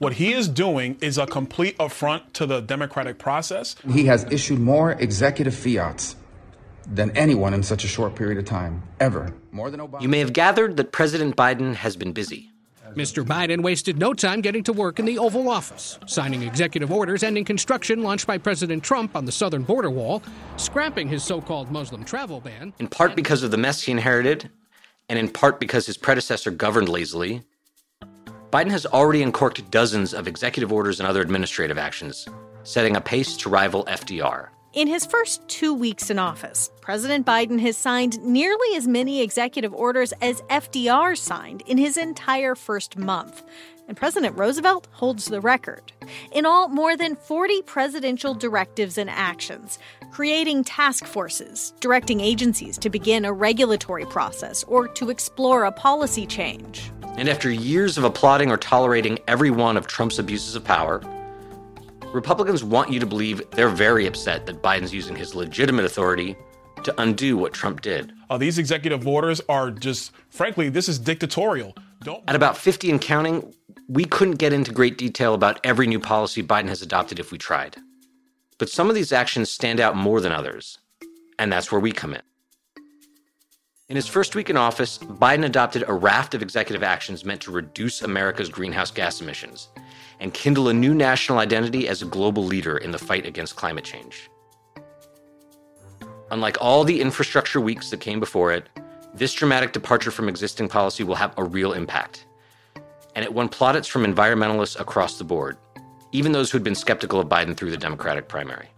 What he is doing is a complete affront to the democratic process. He has issued more executive fiats than anyone in such a short period of time, ever. More than Obama. You may have gathered that President Biden has been busy. Mr. Biden wasted no time getting to work in the Oval Office, signing executive orders ending construction launched by President Trump on the southern border wall, scrapping his so called Muslim travel ban. In part because of the mess he inherited, and in part because his predecessor governed lazily, Biden has already uncorked dozens of executive orders and other administrative actions, setting a pace to rival FDR. In his first two weeks in office, President Biden has signed nearly as many executive orders as FDR signed in his entire first month. And President Roosevelt holds the record. In all, more than 40 presidential directives and actions, creating task forces, directing agencies to begin a regulatory process or to explore a policy change. And after years of applauding or tolerating every one of Trump's abuses of power, Republicans want you to believe they're very upset that Biden's using his legitimate authority to undo what Trump did. Uh, these executive orders are just, frankly, this is dictatorial. Don't- At about 50 and counting, we couldn't get into great detail about every new policy Biden has adopted if we tried. But some of these actions stand out more than others, and that's where we come in. In his first week in office, Biden adopted a raft of executive actions meant to reduce America's greenhouse gas emissions and kindle a new national identity as a global leader in the fight against climate change. Unlike all the infrastructure weeks that came before it, this dramatic departure from existing policy will have a real impact. And it won plaudits from environmentalists across the board, even those who'd been skeptical of Biden through the Democratic primary.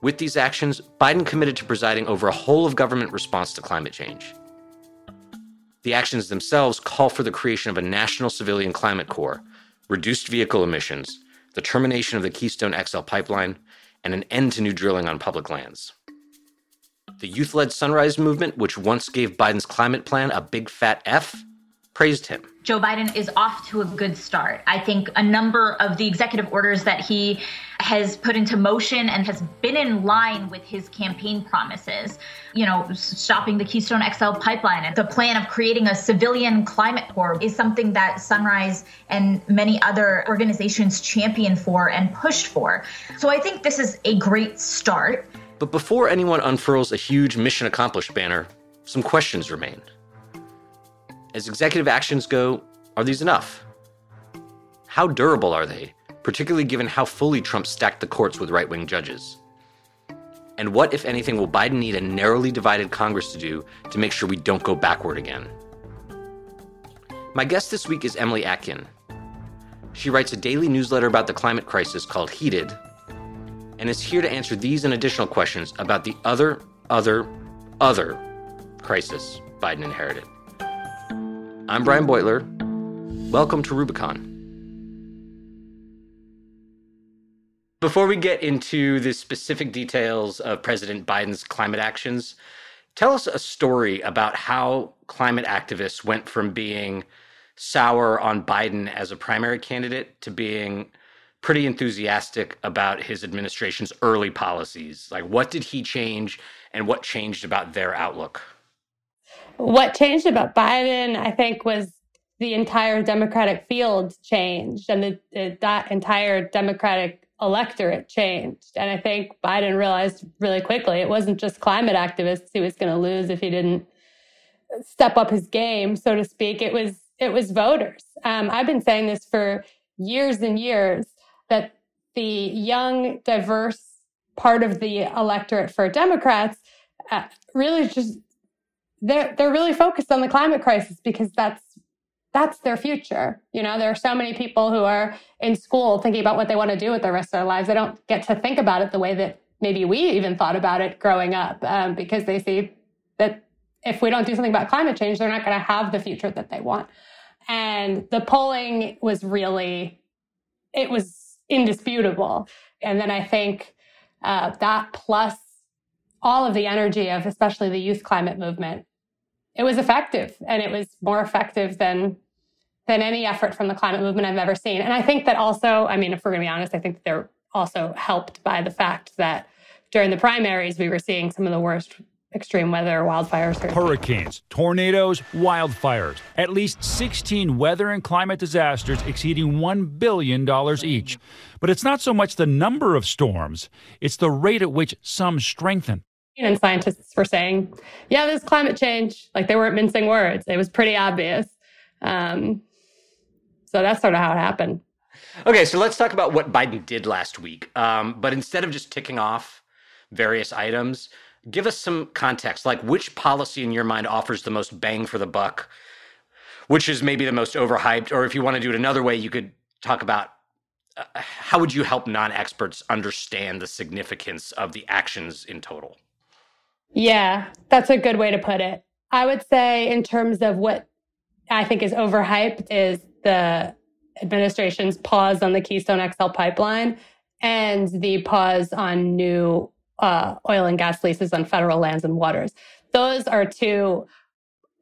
With these actions, Biden committed to presiding over a whole of government response to climate change. The actions themselves call for the creation of a national civilian climate corps, reduced vehicle emissions, the termination of the Keystone XL pipeline, and an end to new drilling on public lands. The youth led Sunrise Movement, which once gave Biden's climate plan a big fat F, praised him. Joe Biden is off to a good start. I think a number of the executive orders that he has put into motion and has been in line with his campaign promises, you know, stopping the Keystone XL pipeline and the plan of creating a civilian climate corps is something that Sunrise and many other organizations championed for and pushed for. So I think this is a great start. But before anyone unfurls a huge mission accomplished banner, some questions remain. As executive actions go, are these enough? How durable are they, particularly given how fully Trump stacked the courts with right wing judges? And what, if anything, will Biden need a narrowly divided Congress to do to make sure we don't go backward again? My guest this week is Emily Atkin. She writes a daily newsletter about the climate crisis called Heated, and is here to answer these and additional questions about the other, other, other crisis Biden inherited. I'm Brian Beutler. Welcome to Rubicon. Before we get into the specific details of President Biden's climate actions, tell us a story about how climate activists went from being sour on Biden as a primary candidate to being pretty enthusiastic about his administration's early policies. Like, what did he change and what changed about their outlook? What changed about Biden, I think, was the entire Democratic field changed and the, the, that entire Democratic electorate changed. And I think Biden realized really quickly it wasn't just climate activists he was going to lose if he didn't step up his game, so to speak. It was it was voters. Um, I've been saying this for years and years that the young, diverse part of the electorate for Democrats uh, really just they're they're really focused on the climate crisis because that's that's their future. You know, there are so many people who are in school thinking about what they want to do with the rest of their lives. They don't get to think about it the way that maybe we even thought about it growing up um, because they see that if we don't do something about climate change, they're not going to have the future that they want. And the polling was really, it was indisputable. And then I think uh, that plus all of the energy of especially the youth climate movement, it was effective and it was more effective than than any effort from the climate movement I've ever seen. And I think that also, I mean, if we're going to be honest, I think they're also helped by the fact that during the primaries, we were seeing some of the worst extreme weather wildfires. Hurricanes, tornadoes, wildfires. At least 16 weather and climate disasters exceeding $1 billion each. But it's not so much the number of storms, it's the rate at which some strengthen. And scientists were saying, yeah, there's climate change. Like they weren't mincing words, it was pretty obvious. Um, so that's sort of how it happened. Okay, so let's talk about what Biden did last week. Um, but instead of just ticking off various items, give us some context. Like, which policy in your mind offers the most bang for the buck? Which is maybe the most overhyped? Or if you want to do it another way, you could talk about uh, how would you help non-experts understand the significance of the actions in total? Yeah, that's a good way to put it. I would say, in terms of what I think is overhyped, is the administration's pause on the Keystone XL pipeline and the pause on new uh, oil and gas leases on federal lands and waters. Those are two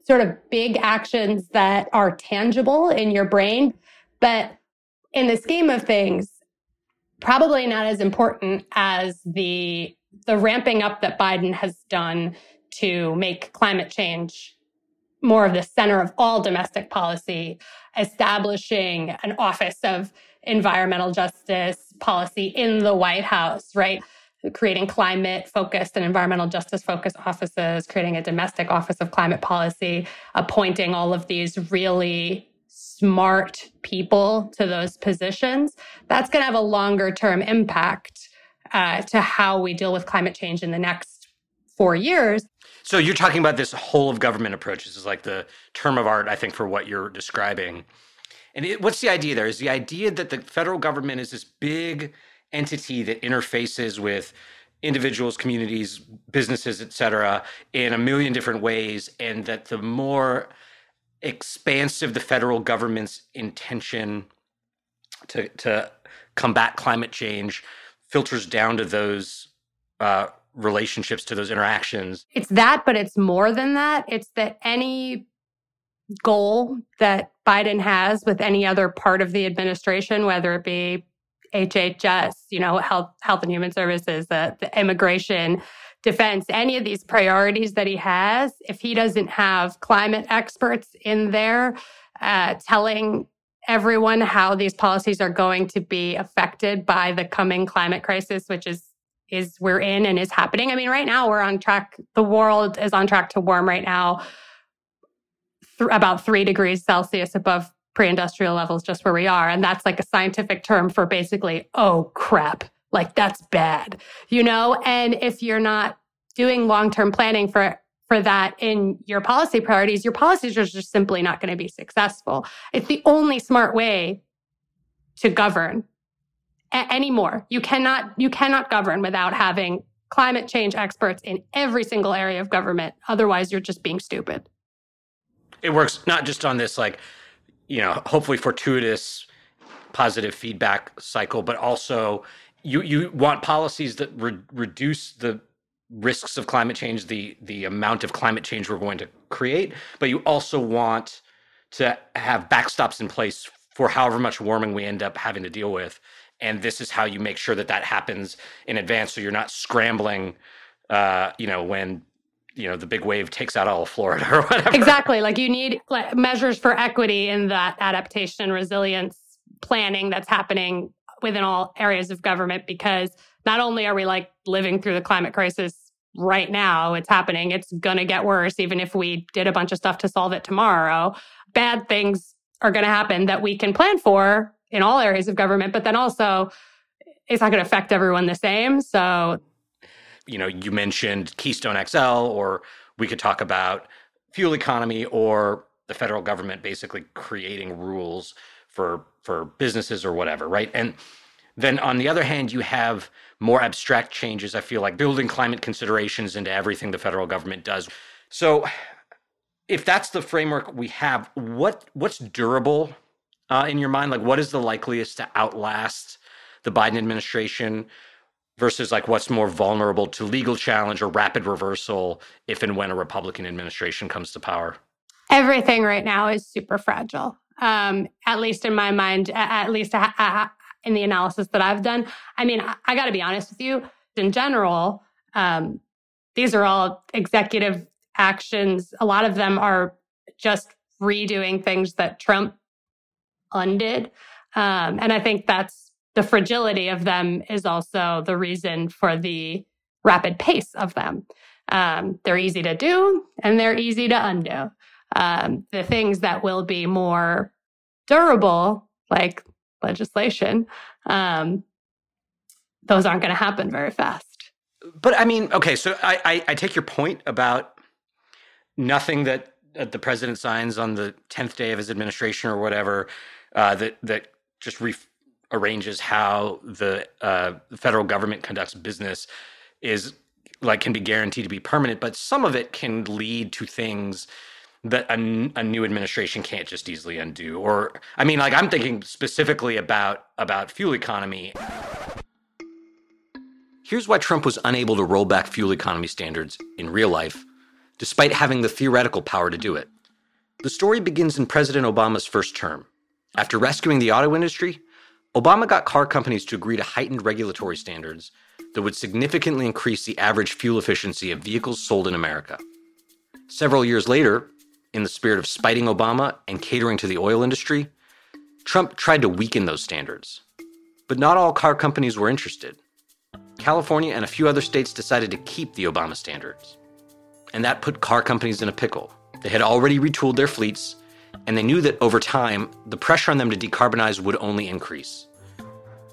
sort of big actions that are tangible in your brain, but in the scheme of things, probably not as important as the the ramping up that Biden has done to make climate change more of the center of all domestic policy, establishing an office of environmental justice policy in the White House, right? Creating climate focused and environmental justice focused offices, creating a domestic office of climate policy, appointing all of these really smart people to those positions. That's going to have a longer term impact uh, to how we deal with climate change in the next four years. So you're talking about this whole of government approach. This is like the term of art, I think, for what you're describing. And it, what's the idea there? Is the idea that the federal government is this big entity that interfaces with individuals, communities, businesses, et cetera, in a million different ways, and that the more expansive the federal government's intention to to combat climate change filters down to those uh, relationships to those interactions. It's that, but it's more than that. It's that any goal that Biden has with any other part of the administration, whether it be HHS, you know, health, health and human services, the, the immigration, defense, any of these priorities that he has, if he doesn't have climate experts in there uh, telling everyone how these policies are going to be affected by the coming climate crisis, which is is we're in and is happening. I mean, right now we're on track. The world is on track to warm right now, th- about three degrees Celsius above pre-industrial levels, just where we are, and that's like a scientific term for basically, oh crap, like that's bad, you know. And if you're not doing long-term planning for for that in your policy priorities, your policies are just simply not going to be successful. It's the only smart way to govern a- anymore. You cannot you cannot govern without having climate change experts in every single area of government. Otherwise, you're just being stupid. It works not just on this like you know, hopefully fortuitous positive feedback cycle, but also you you want policies that re- reduce the risks of climate change, the the amount of climate change we're going to create, but you also want to have backstops in place for however much warming we end up having to deal with. And this is how you make sure that that happens in advance so you're not scrambling uh, you know when you know the big wave takes out all of florida or whatever. Exactly. Like you need measures for equity in that adaptation resilience planning that's happening within all areas of government because not only are we like living through the climate crisis right now it's happening it's going to get worse even if we did a bunch of stuff to solve it tomorrow bad things are going to happen that we can plan for in all areas of government, but then also it's not going to affect everyone the same. So, you know, you mentioned Keystone XL, or we could talk about fuel economy or the federal government basically creating rules for for businesses or whatever, right? And then on the other hand, you have more abstract changes. I feel like building climate considerations into everything the federal government does. So, if that's the framework we have, what what's durable uh, in your mind? Like, what is the likeliest to outlast the Biden administration versus like what's more vulnerable to legal challenge or rapid reversal if and when a Republican administration comes to power? Everything right now is super fragile. Um, at least in my mind, at least in the analysis that I've done. I mean, I, I got to be honest with you. In general, um, these are all executive actions. A lot of them are just redoing things that Trump undid. Um, and I think that's the fragility of them is also the reason for the rapid pace of them. Um, they're easy to do and they're easy to undo. Um, the things that will be more durable, like legislation, um, those aren't going to happen very fast. But I mean, okay, so I, I, I take your point about nothing that uh, the president signs on the tenth day of his administration or whatever uh, that that just rearranges how the uh, federal government conducts business is like can be guaranteed to be permanent, but some of it can lead to things that a, a, new administration can't just easily undo. Or I mean, like I'm thinking specifically about about fuel economy. Here's why Trump was unable to roll back fuel economy standards in real life, despite having the theoretical power to do it. The story begins in President Obama's first term. After rescuing the auto industry, Obama got car companies to agree to heightened regulatory standards that would significantly increase the average fuel efficiency of vehicles sold in America. Several years later, in the spirit of spiting Obama and catering to the oil industry, Trump tried to weaken those standards. But not all car companies were interested. California and a few other states decided to keep the Obama standards. And that put car companies in a pickle. They had already retooled their fleets, and they knew that over time, the pressure on them to decarbonize would only increase.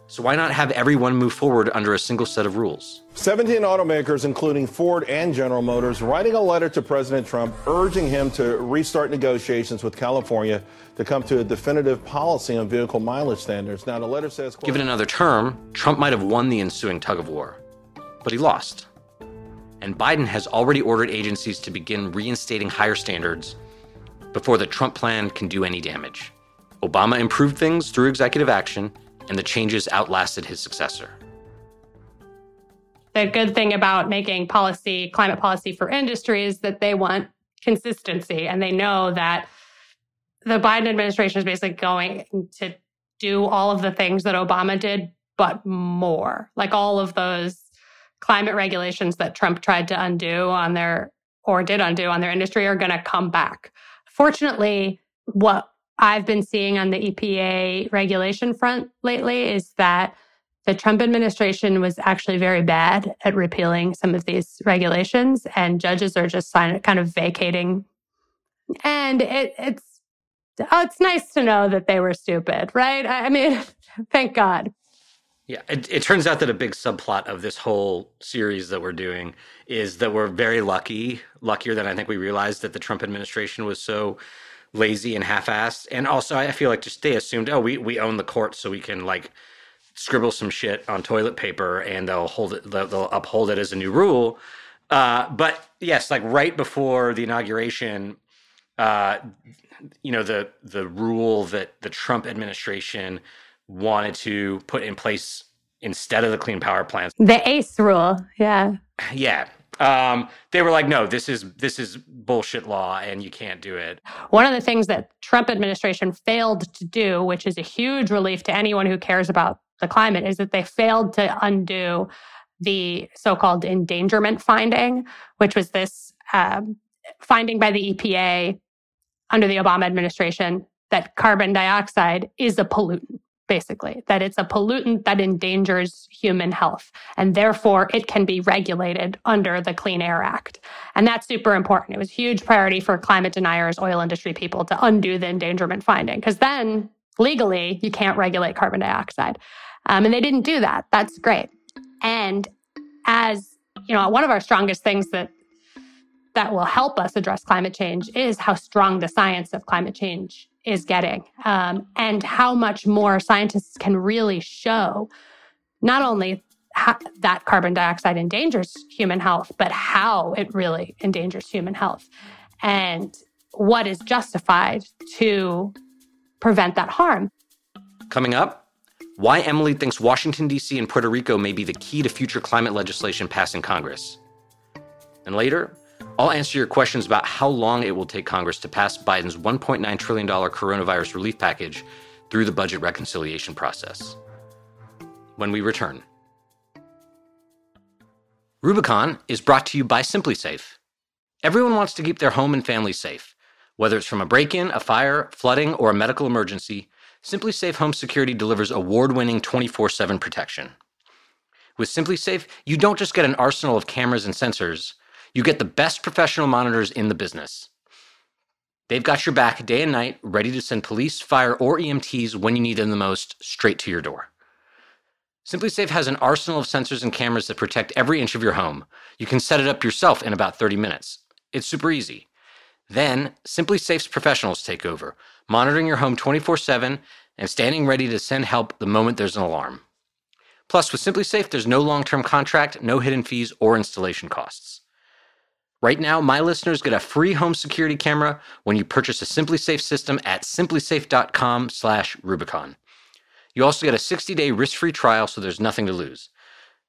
So why not have everyone move forward under a single set of rules? 17 automakers, including Ford and General Motors, writing a letter to President Trump urging him to restart negotiations with California to come to a definitive policy on vehicle mileage standards. Now, the letter says, Given another term, Trump might have won the ensuing tug of war, but he lost. And Biden has already ordered agencies to begin reinstating higher standards before the Trump plan can do any damage. Obama improved things through executive action and the changes outlasted his successor. The good thing about making policy, climate policy for industry is that they want consistency and they know that the Biden administration is basically going to do all of the things that Obama did, but more. Like all of those climate regulations that Trump tried to undo on their or did undo on their industry are going to come back. Fortunately, what I've been seeing on the EPA regulation front lately is that the Trump administration was actually very bad at repealing some of these regulations, and judges are just kind of vacating. And it, it's oh, it's nice to know that they were stupid, right? I mean, thank God. Yeah, it, it, turns out that a big subplot of this whole series that we're doing is that we're very lucky, luckier than I think we realized that the Trump administration was so lazy and half-assed. And also, I feel like just they assumed, oh, we we own the court, so we can like scribble some shit on toilet paper, and they'll hold it, they'll, they'll uphold it as a new rule. Uh, but yes, like right before the inauguration, uh, you know, the the rule that the Trump administration wanted to put in place instead of the clean power plants. The ACE rule, yeah. Yeah, um, they were like, no, this is this is bullshit law, and you can't do it. One of the things that Trump administration failed to do, which is a huge relief to anyone who cares about the climate, is that they failed to undo the so-called endangerment finding, which was this um, finding by the EPA under the Obama administration that carbon dioxide is a pollutant basically, that it's a pollutant that endangers human health. And therefore, it can be regulated under the Clean Air Act. And that's super important. It was a huge priority for climate deniers, oil industry people to undo the endangerment finding, because then legally, you can't regulate carbon dioxide. Um, and they didn't do that. That's great. And as you know, one of our strongest things that that will help us address climate change is how strong the science of climate change is getting um, and how much more scientists can really show not only that carbon dioxide endangers human health, but how it really endangers human health and what is justified to prevent that harm. Coming up, why Emily thinks Washington, D.C. and Puerto Rico may be the key to future climate legislation passed in Congress. And later, I'll answer your questions about how long it will take Congress to pass Biden's $1.9 trillion coronavirus relief package through the budget reconciliation process. When we return. Rubicon is brought to you by SimpliSafe. Everyone wants to keep their home and family safe. Whether it's from a break in, a fire, flooding, or a medical emergency, SimpliSafe Home Security delivers award winning 24 7 protection. With SimpliSafe, you don't just get an arsenal of cameras and sensors, you get the best professional monitors in the business. They've got your back day and night, ready to send police, fire, or EMTs when you need them the most, straight to your door. SimpliSafe has an arsenal of sensors and cameras that protect every inch of your home. You can set it up yourself in about 30 minutes. It's super easy. Then, SimpliSafe's professionals take over, monitoring your home 24 7 and standing ready to send help the moment there's an alarm. Plus, with SimpliSafe, there's no long term contract, no hidden fees, or installation costs. Right now, my listeners get a free home security camera when you purchase a SimpliSafe system at simplisafe.com/rubicon. You also get a 60-day risk-free trial, so there's nothing to lose.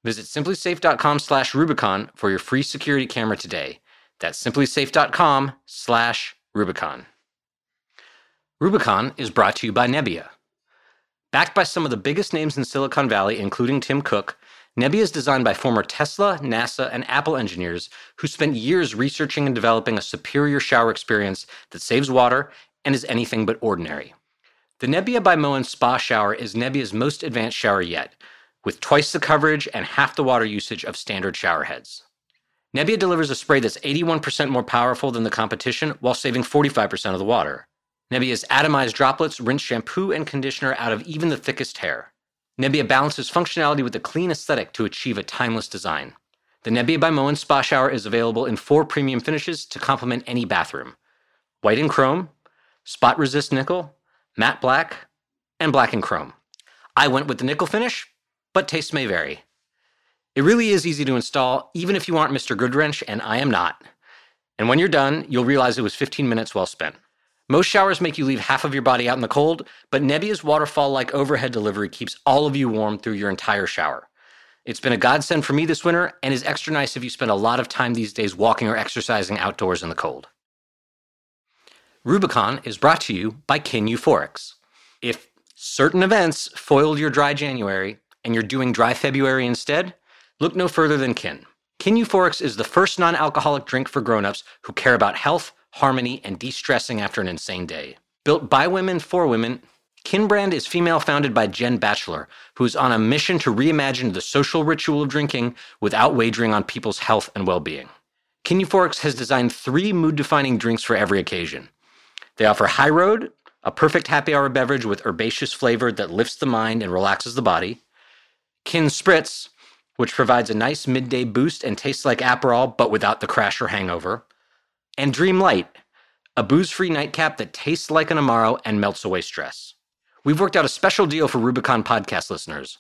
Visit simplisafe.com/rubicon for your free security camera today. That's simplisafe.com/rubicon. Rubicon is brought to you by Nebia. Backed by some of the biggest names in Silicon Valley, including Tim Cook, Nebia is designed by former Tesla, NASA, and Apple engineers who spent years researching and developing a superior shower experience that saves water and is anything but ordinary. The Nebia by Moen Spa Shower is Nebia's most advanced shower yet, with twice the coverage and half the water usage of standard shower heads. Nebia delivers a spray that's 81% more powerful than the competition while saving 45% of the water. Nebia's atomized droplets rinse shampoo and conditioner out of even the thickest hair. Nebia balances functionality with a clean aesthetic to achieve a timeless design. The Nebia by Moen Spa Shower is available in four premium finishes to complement any bathroom white and chrome, spot resist nickel, matte black, and black and chrome. I went with the nickel finish, but tastes may vary. It really is easy to install, even if you aren't Mr. Goodwrench, and I am not. And when you're done, you'll realize it was 15 minutes well spent. Most showers make you leave half of your body out in the cold, but Nebia's waterfall like overhead delivery keeps all of you warm through your entire shower. It's been a godsend for me this winter and is extra nice if you spend a lot of time these days walking or exercising outdoors in the cold. Rubicon is brought to you by Kin Euphorics. If certain events foiled your dry January and you're doing dry February instead, look no further than Kin. Kin Euphorics is the first non alcoholic drink for grown-ups who care about health, harmony, and de stressing after an insane day. Built by women for women, Kinbrand is female founded by Jen Batchelor, who is on a mission to reimagine the social ritual of drinking without wagering on people's health and well being. Kin Euphorics has designed three mood defining drinks for every occasion. They offer High Road, a perfect happy hour beverage with herbaceous flavor that lifts the mind and relaxes the body, Kin Spritz, which provides a nice midday boost and tastes like Aperol but without the crash or hangover, and Dream Light, a booze free nightcap that tastes like an Amaro and melts away stress. We've worked out a special deal for Rubicon podcast listeners.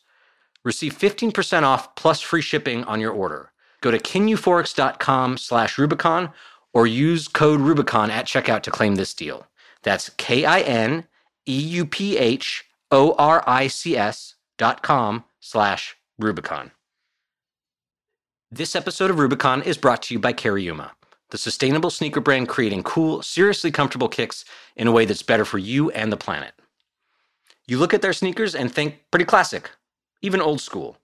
Receive 15% off plus free shipping on your order. Go to kineuphorics.com slash Rubicon or use code Rubicon at checkout to claim this deal. That's K-I-N-E-U-P-H-O-R-I-C-S dot com slash Rubicon. This episode of Rubicon is brought to you by Cariuma the sustainable sneaker brand creating cool, seriously comfortable kicks in a way that's better for you and the planet. You look at their sneakers and think pretty classic, even old school.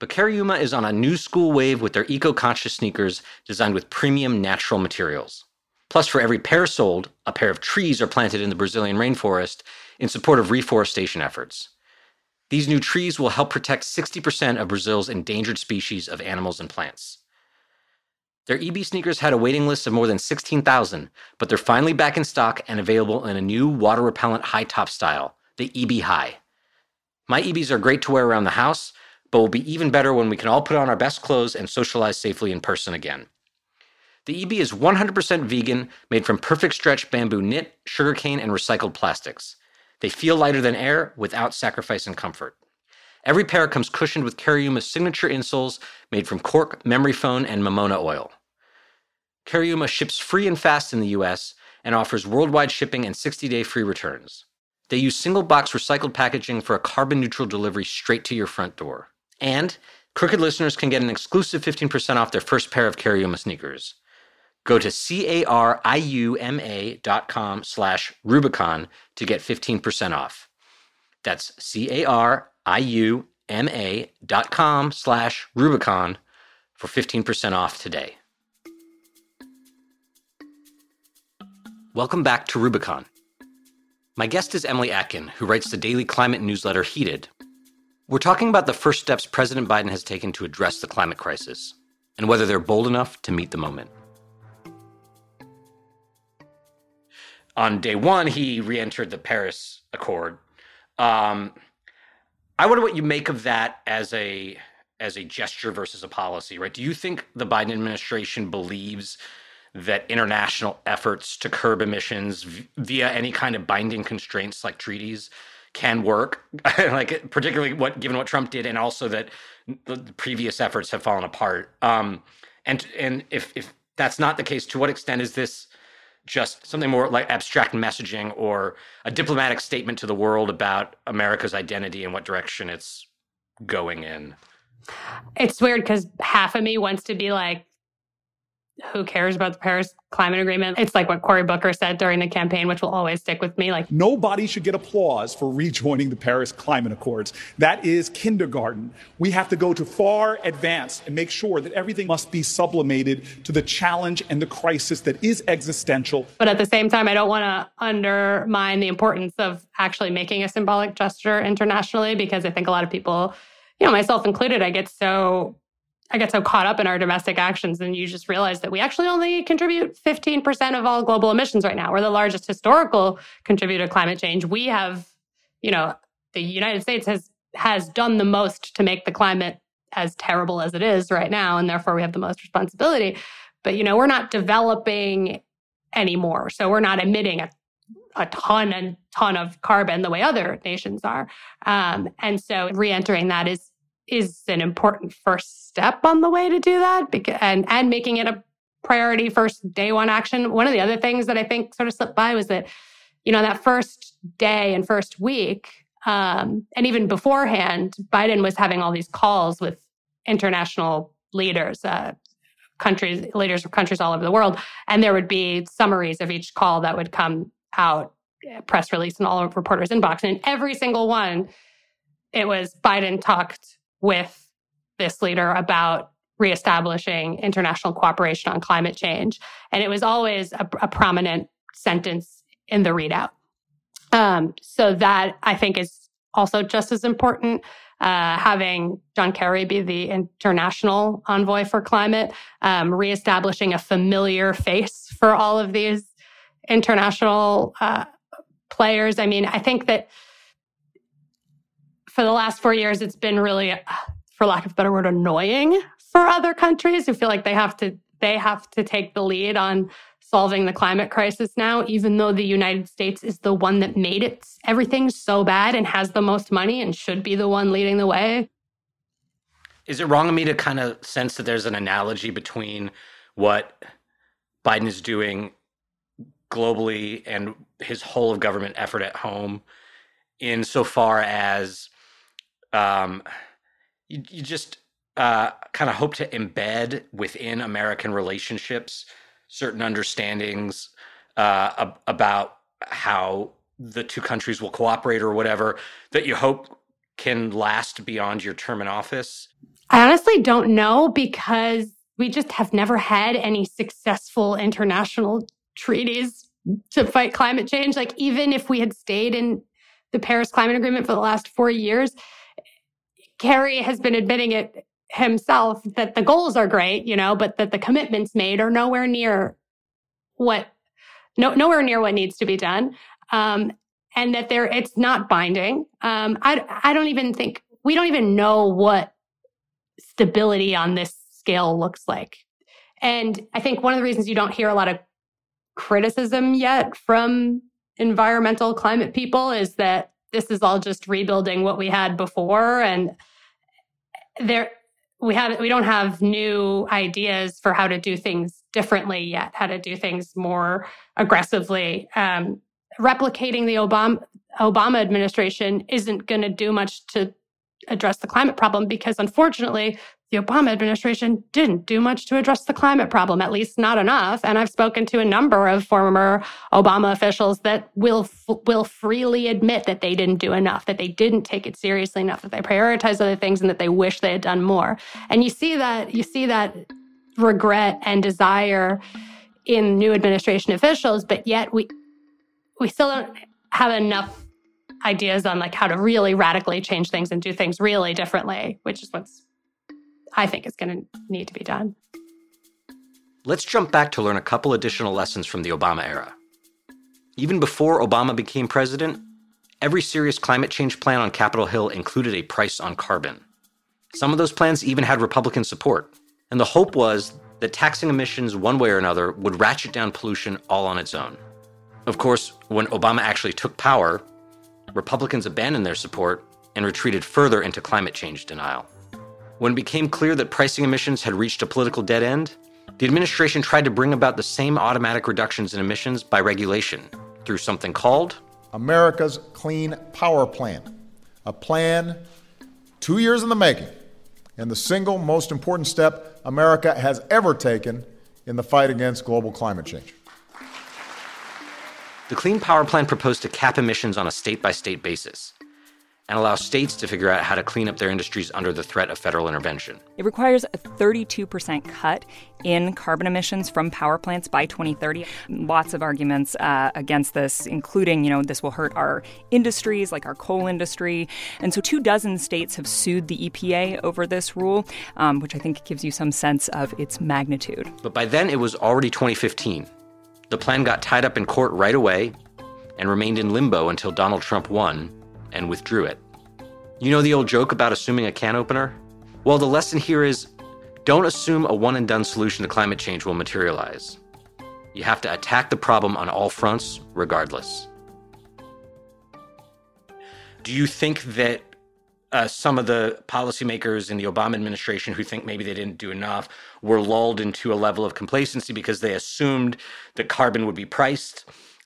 But Cariuma is on a new school wave with their eco conscious sneakers designed with premium natural materials. Plus, for every pair sold, a pair of trees are planted in the Brazilian rainforest in support of reforestation efforts. These new trees will help protect 60% of Brazil's endangered species of animals and plants. Their IBI sneakers had a waiting list of more than 16,000, but they're finally back in stock and available in a new water repellent high top style, the IBI High. My IBIs are great to wear around the house, but will be even better when we can all put on our best clothes and socialize safely in person again. The IBI is 100% vegan, made from perfect stretch bamboo knit, sugarcane, and recycled plastics. They feel lighter than air without sacrificing comfort. Every pair comes cushioned with Cariuma's signature insoles made from cork, memory foam, and mamona oil. Cariuma ships free and fast in the US and offers worldwide shipping and 60 day free returns. They use single box recycled packaging for a carbon neutral delivery straight to your front door. And Crooked listeners can get an exclusive 15% off their first pair of Cariuma sneakers. Go to C-A-R-I-U-M-A dot com slash Rubicon to get 15% off. That's C-A-R I-U-M-A dot com slash Rubicon for 15% off today. Welcome back to Rubicon. My guest is Emily Atkin, who writes the daily climate newsletter Heated. We're talking about the first steps President Biden has taken to address the climate crisis and whether they're bold enough to meet the moment. On day one, he re entered the Paris Accord. Um, I wonder what you make of that as a as a gesture versus a policy, right? Do you think the Biden administration believes that international efforts to curb emissions v- via any kind of binding constraints like treaties can work? like particularly what given what Trump did, and also that the previous efforts have fallen apart. Um, and and if if that's not the case, to what extent is this just something more like abstract messaging or a diplomatic statement to the world about America's identity and what direction it's going in? It's weird because half of me wants to be like, who cares about the Paris Climate Agreement? It's like what Cory Booker said during the campaign, which will always stick with me. Like, nobody should get applause for rejoining the Paris Climate Accords. That is kindergarten. We have to go to far advance and make sure that everything must be sublimated to the challenge and the crisis that is existential. But at the same time, I don't want to undermine the importance of actually making a symbolic gesture internationally because I think a lot of people you know, myself included, I get so I get so caught up in our domestic actions, and you just realize that we actually only contribute 15% of all global emissions right now. We're the largest historical contributor to climate change. We have, you know, the United States has has done the most to make the climate as terrible as it is right now, and therefore we have the most responsibility. But you know, we're not developing anymore, so we're not emitting a a ton and ton of carbon the way other nations are. Um, and so re-entering that is is an important first step on the way to do that because, and and making it a priority first day one action. One of the other things that I think sort of slipped by was that, you know, that first day and first week, um, and even beforehand, Biden was having all these calls with international leaders, uh, countries, leaders of countries all over the world, and there would be summaries of each call that would come out uh, press release in all of reporters' inbox. And in every single one, it was Biden talked with this leader about reestablishing international cooperation on climate change. And it was always a, a prominent sentence in the readout. Um, so that I think is also just as important. Uh, having John Kerry be the international envoy for climate, um, reestablishing a familiar face for all of these international uh, players. I mean, I think that for the last four years, it's been really, uh, for lack of a better word, annoying for other countries who feel like they have to they have to take the lead on solving the climate crisis now, even though the United States is the one that made it everything so bad and has the most money and should be the one leading the way. Is it wrong of me to kind of sense that there's an analogy between what Biden is doing globally and his whole of government effort at home insofar as um, you, you just uh, kind of hope to embed within American relationships certain understandings uh, ab- about how the two countries will cooperate or whatever that you hope can last beyond your term in office? I honestly don't know because we just have never had any successful international treaties to fight climate change. Like, even if we had stayed in the Paris Climate Agreement for the last four years, Kerry has been admitting it himself that the goals are great, you know, but that the commitments made are nowhere near what, no, nowhere near what needs to be done. Um, and that there, it's not binding. Um, I, I don't even think, we don't even know what stability on this scale looks like. And I think one of the reasons you don't hear a lot of criticism yet from environmental climate people is that this is all just rebuilding what we had before. And there we have we don't have new ideas for how to do things differently yet how to do things more aggressively. Um, replicating the obama obama administration isn't going to do much to address the climate problem because unfortunately the Obama administration didn't do much to address the climate problem, at least not enough. And I've spoken to a number of former Obama officials that will will freely admit that they didn't do enough, that they didn't take it seriously enough, that they prioritized other things, and that they wish they had done more. And you see that you see that regret and desire in new administration officials, but yet we we still don't have enough ideas on like how to really radically change things and do things really differently, which is what's I think is going to need to be done. Let's jump back to learn a couple additional lessons from the Obama era. Even before Obama became president, every serious climate change plan on Capitol Hill included a price on carbon. Some of those plans even had Republican support. And the hope was that taxing emissions one way or another would ratchet down pollution all on its own. Of course, when Obama actually took power, Republicans abandoned their support and retreated further into climate change denial. When it became clear that pricing emissions had reached a political dead end, the administration tried to bring about the same automatic reductions in emissions by regulation through something called America's Clean Power Plan, a plan two years in the making, and the single most important step America has ever taken in the fight against global climate change. The Clean Power Plan proposed to cap emissions on a state by state basis and allow states to figure out how to clean up their industries under the threat of federal intervention. It requires a 32% cut in carbon emissions from power plants by 2030. Lots of arguments uh, against this, including, you know, this will hurt our industries like our coal industry. And so two dozen states have sued the EPA over this rule, um, which I think gives you some sense of its magnitude. But by then, it was already 2015. The plan got tied up in court right away and remained in limbo until Donald Trump won and withdrew it. You know the old joke about assuming a can opener? Well, the lesson here is don't assume a one and done solution to climate change will materialize. You have to attack the problem on all fronts, regardless. Do you think that uh, some of the policymakers in the Obama administration who think maybe they didn't do enough were lulled into a level of complacency because they assumed that carbon would be priced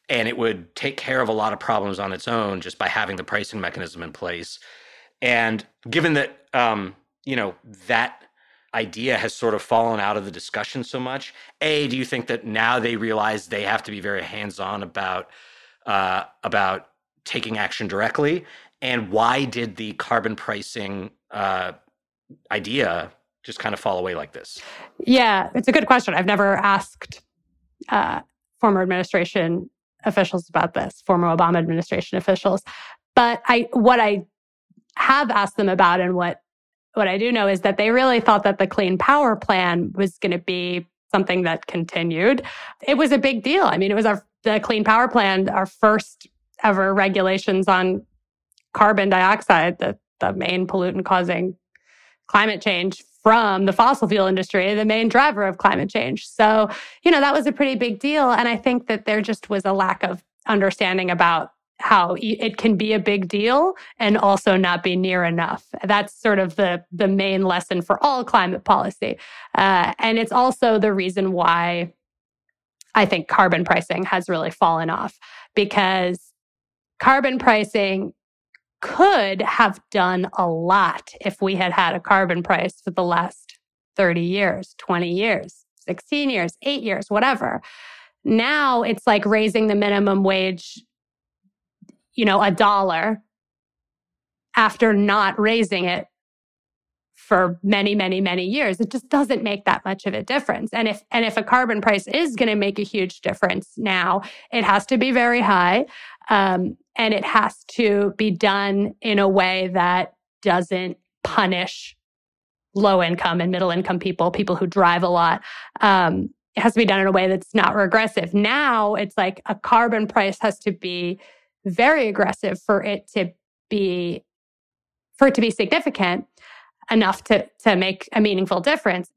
and it would take care of a lot of problems on its own just by having the pricing mechanism in place. And given that, um, you know, that idea has sort of fallen out of the discussion so much, a, do you think that now they realize they have to be very hands-on about uh, about taking action directly? And why did the carbon pricing uh, idea just kind of fall away like this? Yeah, it's a good question. I've never asked uh, former administration officials about this, former Obama administration officials. But I, what I have asked them about, and what what I do know is that they really thought that the Clean Power Plan was going to be something that continued. It was a big deal. I mean, it was our the Clean Power Plan, our first ever regulations on carbon dioxide, the the main pollutant causing climate change from the fossil fuel industry, the main driver of climate change. So, you know, that was a pretty big deal. And I think that there just was a lack of understanding about how it can be a big deal and also not be near enough. That's sort of the the main lesson for all climate policy, uh, and it's also the reason why I think carbon pricing has really fallen off because carbon pricing could have done a lot if we had had a carbon price for the last 30 years, 20 years, 16 years, eight years, whatever. Now it's like raising the minimum wage, you know, a dollar after not raising it for many many many years. It just doesn't make that much of a difference. And if and if a carbon price is going to make a huge difference now it has to be very high. Um, and it has to be done in a way that doesn't punish low income and middle income people, people who drive a lot. Um, it has to be done in a way that's not regressive. Now it's like a carbon price has to be very aggressive for it to be for it to be significant enough to to make a meaningful difference.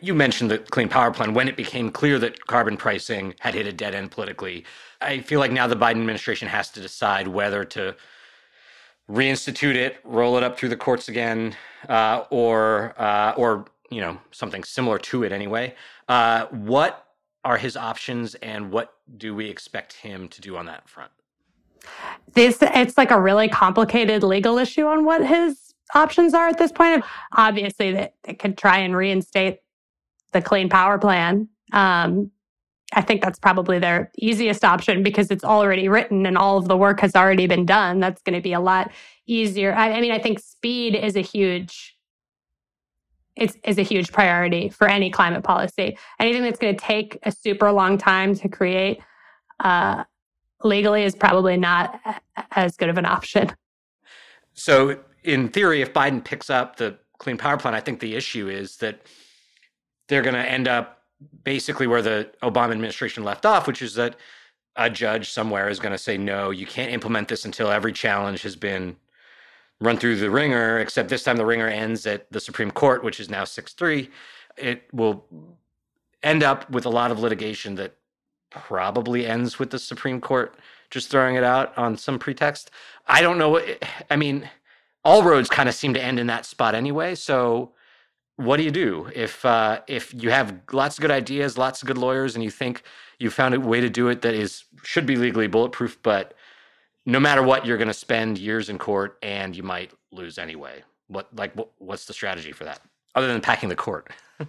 You mentioned the Clean Power Plan when it became clear that carbon pricing had hit a dead end politically. I feel like now the Biden administration has to decide whether to reinstitute it, roll it up through the courts again, uh, or uh, or you know something similar to it anyway. Uh, what are his options, and what do we expect him to do on that front? This it's like a really complicated legal issue on what his options are at this point. Obviously, that they could try and reinstate the Clean Power Plan. Um, I think that's probably their easiest option because it's already written and all of the work has already been done. That's going to be a lot easier. I, I mean, I think speed is a huge it's is a huge priority for any climate policy. Anything that's going to take a super long time to create uh, legally is probably not as good of an option. So, in theory, if Biden picks up the Clean Power Plan, I think the issue is that they're going to end up basically where the Obama administration left off, which is that a judge somewhere is going to say, no, you can't implement this until every challenge has been run through the wringer, except this time the wringer ends at the Supreme Court, which is now 6 3. It will end up with a lot of litigation that probably ends with the Supreme Court just throwing it out on some pretext. I don't know. What, I mean, all roads kind of seem to end in that spot anyway. So, what do you do if uh, if you have lots of good ideas, lots of good lawyers, and you think you found a way to do it that is should be legally bulletproof, but no matter what, you're going to spend years in court and you might lose anyway. What like what, what's the strategy for that other than packing the court?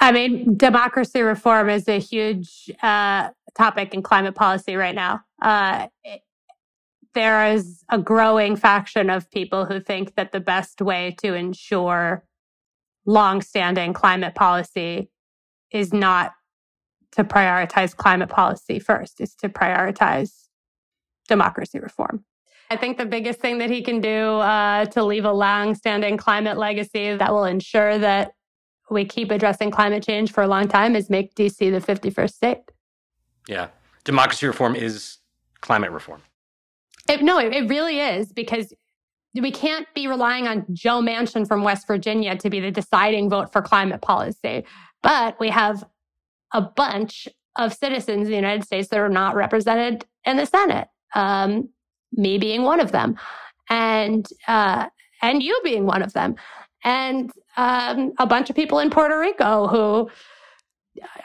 I mean, democracy reform is a huge uh, topic in climate policy right now. Uh, there is a growing faction of people who think that the best way to ensure long-standing climate policy is not to prioritize climate policy first; it's to prioritize democracy reform. I think the biggest thing that he can do uh, to leave a long-standing climate legacy that will ensure that we keep addressing climate change for a long time is make DC the 51st state. Yeah. Democracy reform is climate reform. It, no, it, it really is because we can't be relying on Joe Manchin from West Virginia to be the deciding vote for climate policy. But we have a bunch of citizens in the United States that are not represented in the Senate um, me being one of them, and uh, and you being one of them, and um, a bunch of people in Puerto Rico who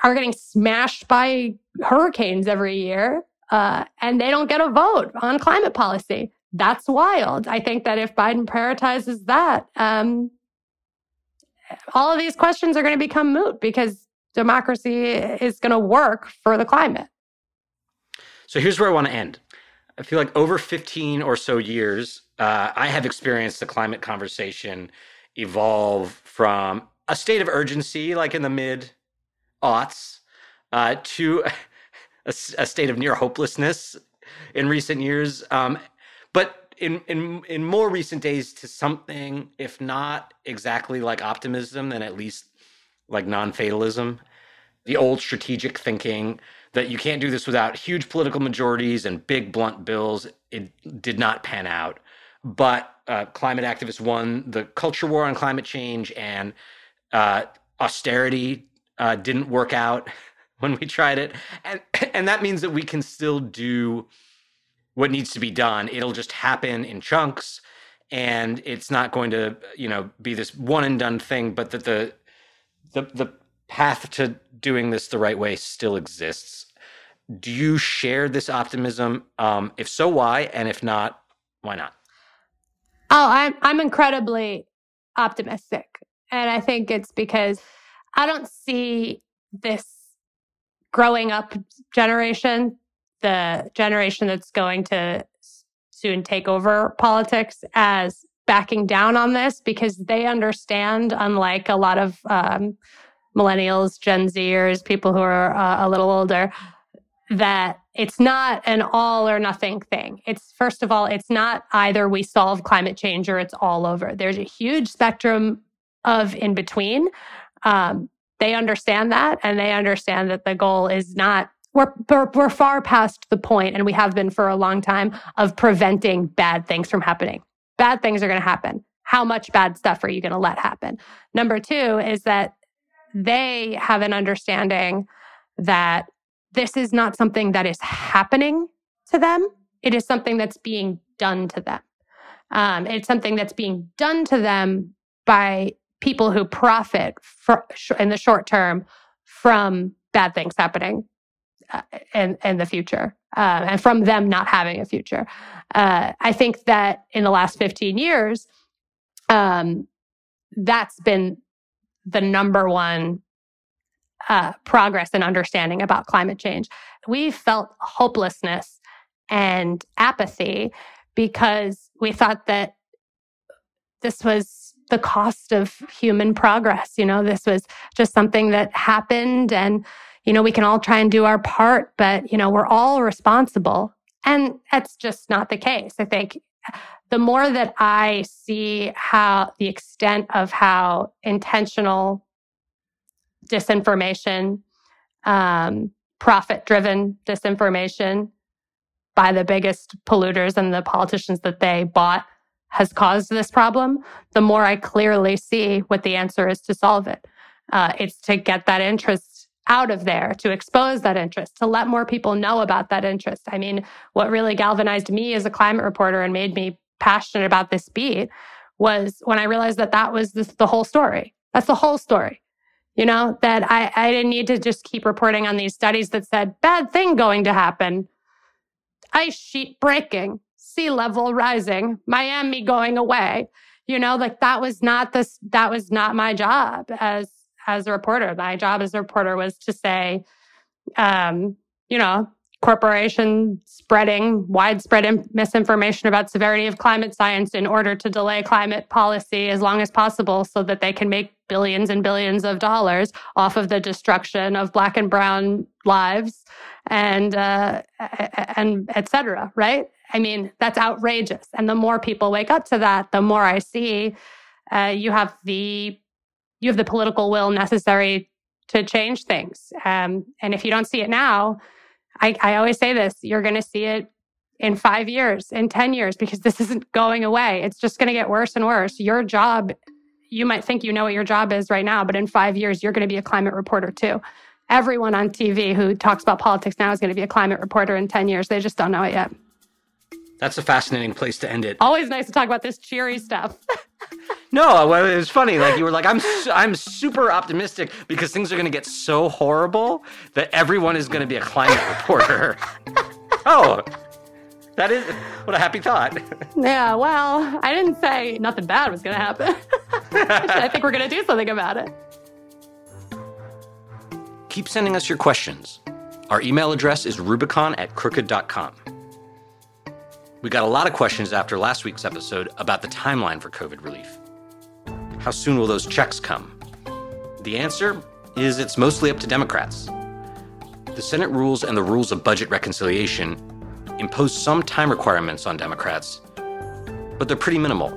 are getting smashed by hurricanes every year, uh, and they don't get a vote on climate policy. That's wild. I think that if Biden prioritizes that, um, all of these questions are going to become moot because democracy is going to work for the climate. So here's where I want to end. I feel like over 15 or so years, uh, I have experienced the climate conversation evolve from a state of urgency, like in the mid aughts, uh, to a, a, state of near hopelessness in recent years. Um, but in, in in more recent days, to something, if not exactly like optimism, then at least like non fatalism. The old strategic thinking that you can't do this without huge political majorities and big blunt bills. It did not pan out. But uh, climate activists won the culture war on climate change, and uh, austerity uh, didn't work out when we tried it, and and that means that we can still do what needs to be done. It'll just happen in chunks, and it's not going to you know be this one and done thing. But that the the the path to doing this the right way still exists. Do you share this optimism? Um, if so, why? And if not, why not? Oh, I'm I'm incredibly optimistic, and I think it's because I don't see this growing up generation, the generation that's going to soon take over politics, as backing down on this because they understand, unlike a lot of um, millennials, Gen Zers, people who are uh, a little older, that it's not an all or nothing thing. It's first of all, it's not either we solve climate change or it's all over. There's a huge spectrum of in between. Um, they understand that, and they understand that the goal is not. We're, we're, we're far past the point, and we have been for a long time, of preventing bad things from happening. Bad things are going to happen. How much bad stuff are you going to let happen? Number two is that they have an understanding that this is not something that is happening to them. It is something that's being done to them. Um, it's something that's being done to them by people who profit for, in the short term from bad things happening uh, in, in the future uh, and from them not having a future. Uh, I think that in the last 15 years, Um, that's been the number one uh, progress and understanding about climate change. We felt hopelessness and apathy because we thought that this was the cost of human progress. You know, this was just something that happened and, you know, we can all try and do our part, but, you know, we're all responsible. And that's just not the case. I think the more that I see how the extent of how intentional disinformation, um, profit driven disinformation by the biggest polluters and the politicians that they bought has caused this problem, the more I clearly see what the answer is to solve it. Uh, it's to get that interest out of there, to expose that interest, to let more people know about that interest. I mean, what really galvanized me as a climate reporter and made me passionate about this beat was when I realized that that was the, the whole story. That's the whole story. You know, that I, I didn't need to just keep reporting on these studies that said bad thing going to happen, ice sheet breaking, sea level rising, Miami going away. You know, like that was not this, that was not my job as, as a reporter. My job as a reporter was to say, um, you know, corporation spreading widespread misinformation about severity of climate science in order to delay climate policy as long as possible so that they can make billions and billions of dollars off of the destruction of black and brown lives and uh, and etc right i mean that's outrageous and the more people wake up to that the more i see uh, you have the you have the political will necessary to change things um, and if you don't see it now I, I always say this you're going to see it in five years, in 10 years, because this isn't going away. It's just going to get worse and worse. Your job, you might think you know what your job is right now, but in five years, you're going to be a climate reporter too. Everyone on TV who talks about politics now is going to be a climate reporter in 10 years. They just don't know it yet. That's a fascinating place to end it. Always nice to talk about this cheery stuff. no, well, it was funny. Like you were like, I'm, su- I'm super optimistic because things are going to get so horrible that everyone is going to be a climate reporter. oh, that is what a happy thought. yeah. Well, I didn't say nothing bad was going to happen. I think we're going to do something about it. Keep sending us your questions. Our email address is rubicon at crooked.com. We got a lot of questions after last week's episode about the timeline for COVID relief. How soon will those checks come? The answer is it's mostly up to Democrats. The Senate rules and the rules of budget reconciliation impose some time requirements on Democrats, but they're pretty minimal.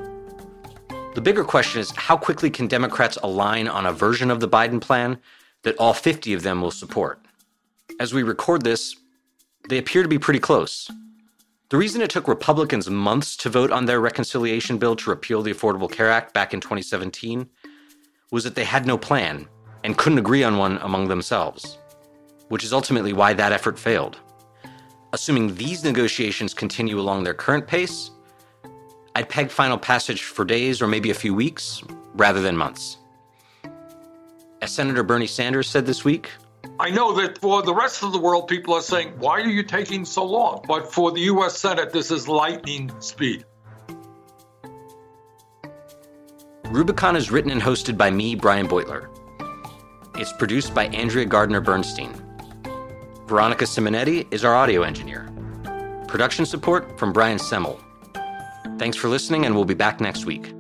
The bigger question is how quickly can Democrats align on a version of the Biden plan that all 50 of them will support? As we record this, they appear to be pretty close. The reason it took Republicans months to vote on their reconciliation bill to repeal the Affordable Care Act back in 2017 was that they had no plan and couldn't agree on one among themselves, which is ultimately why that effort failed. Assuming these negotiations continue along their current pace, I'd peg final passage for days or maybe a few weeks rather than months. As Senator Bernie Sanders said this week, I know that for the rest of the world, people are saying, why are you taking so long? But for the U.S. Senate, this is lightning speed. Rubicon is written and hosted by me, Brian Beutler. It's produced by Andrea Gardner Bernstein. Veronica Simonetti is our audio engineer. Production support from Brian Semmel. Thanks for listening, and we'll be back next week.